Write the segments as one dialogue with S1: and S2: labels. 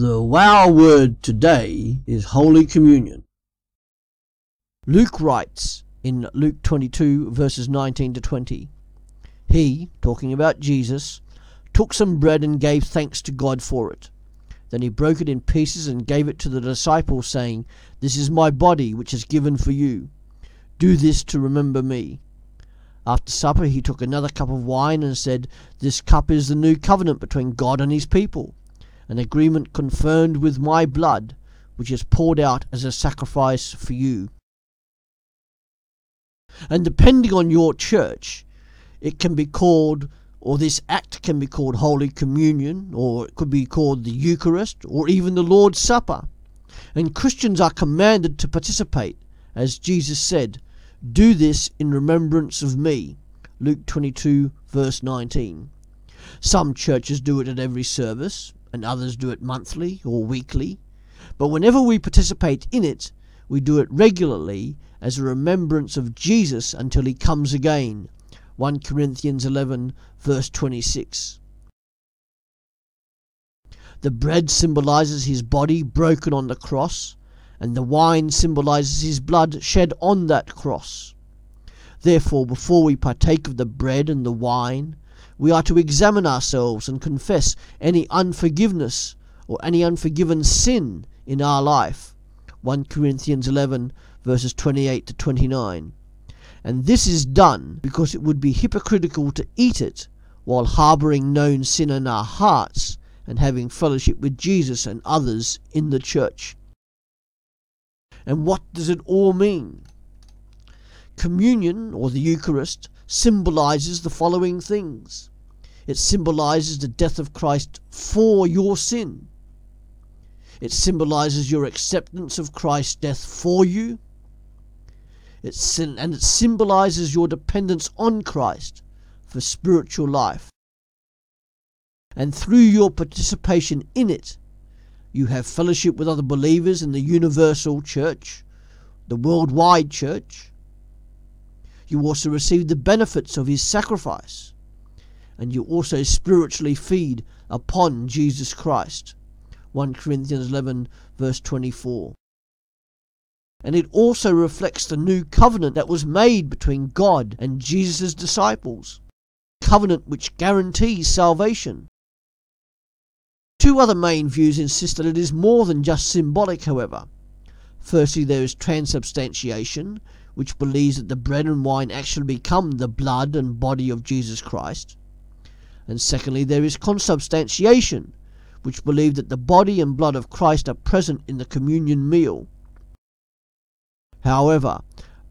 S1: wow word today is Holy Communion.
S2: Luke writes in Luke 22, verses 19 to 20 He, talking about Jesus, took some bread and gave thanks to God for it. Then he broke it in pieces and gave it to the disciples, saying, This is my body, which is given for you. Do this to remember me. After supper, he took another cup of wine and said, This cup is the new covenant between God and his people, an agreement confirmed with my blood, which is poured out as a sacrifice for you. And depending on your church, it can be called, or this act can be called Holy Communion, or it could be called the Eucharist, or even the Lord's Supper. And Christians are commanded to participate, as Jesus said, Do this in remembrance of me. Luke 22, verse 19. Some churches do it at every service, and others do it monthly or weekly. But whenever we participate in it, we do it regularly as a remembrance of Jesus until he comes again. 1 Corinthians 11, verse 26. The bread symbolizes his body broken on the cross, and the wine symbolizes his blood shed on that cross. Therefore, before we partake of the bread and the wine, we are to examine ourselves and confess any unforgiveness or any unforgiven sin in our life. 1 Corinthians 11, verses 28 to 29. And this is done because it would be hypocritical to eat it while harbouring known sin in our hearts and having fellowship with Jesus and others in the church. And what does it all mean? Communion, or the Eucharist, symbolizes the following things it symbolizes the death of Christ for your sin, it symbolizes your acceptance of Christ's death for you. It and it symbolizes your dependence on Christ for spiritual life. And through your participation in it, you have fellowship with other believers in the universal church, the worldwide church. You also receive the benefits of his sacrifice, and you also spiritually feed upon Jesus Christ. 1 Corinthians 11, verse 24. And it also reflects the new covenant that was made between God and Jesus' disciples, covenant which guarantees salvation. Two other main views insist that it is more than just symbolic, however. Firstly, there is transubstantiation, which believes that the bread and wine actually become the blood and body of Jesus Christ. And secondly, there is consubstantiation, which believe that the body and blood of Christ are present in the communion meal. However,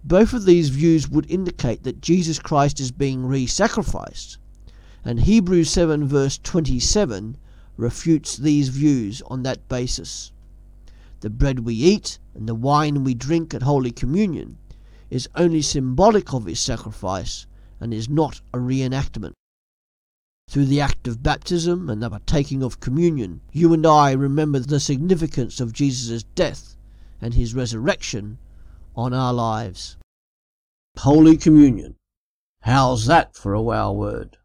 S2: both of these views would indicate that Jesus Christ is being re sacrificed, and Hebrews 7 verse 27 refutes these views on that basis. The bread we eat and the wine we drink at Holy Communion is only symbolic of his sacrifice and is not a reenactment. Through the act of baptism and the partaking of communion, you and I remember the significance of Jesus' death and his resurrection on our lives.
S1: Holy Communion. How's that for a wow word?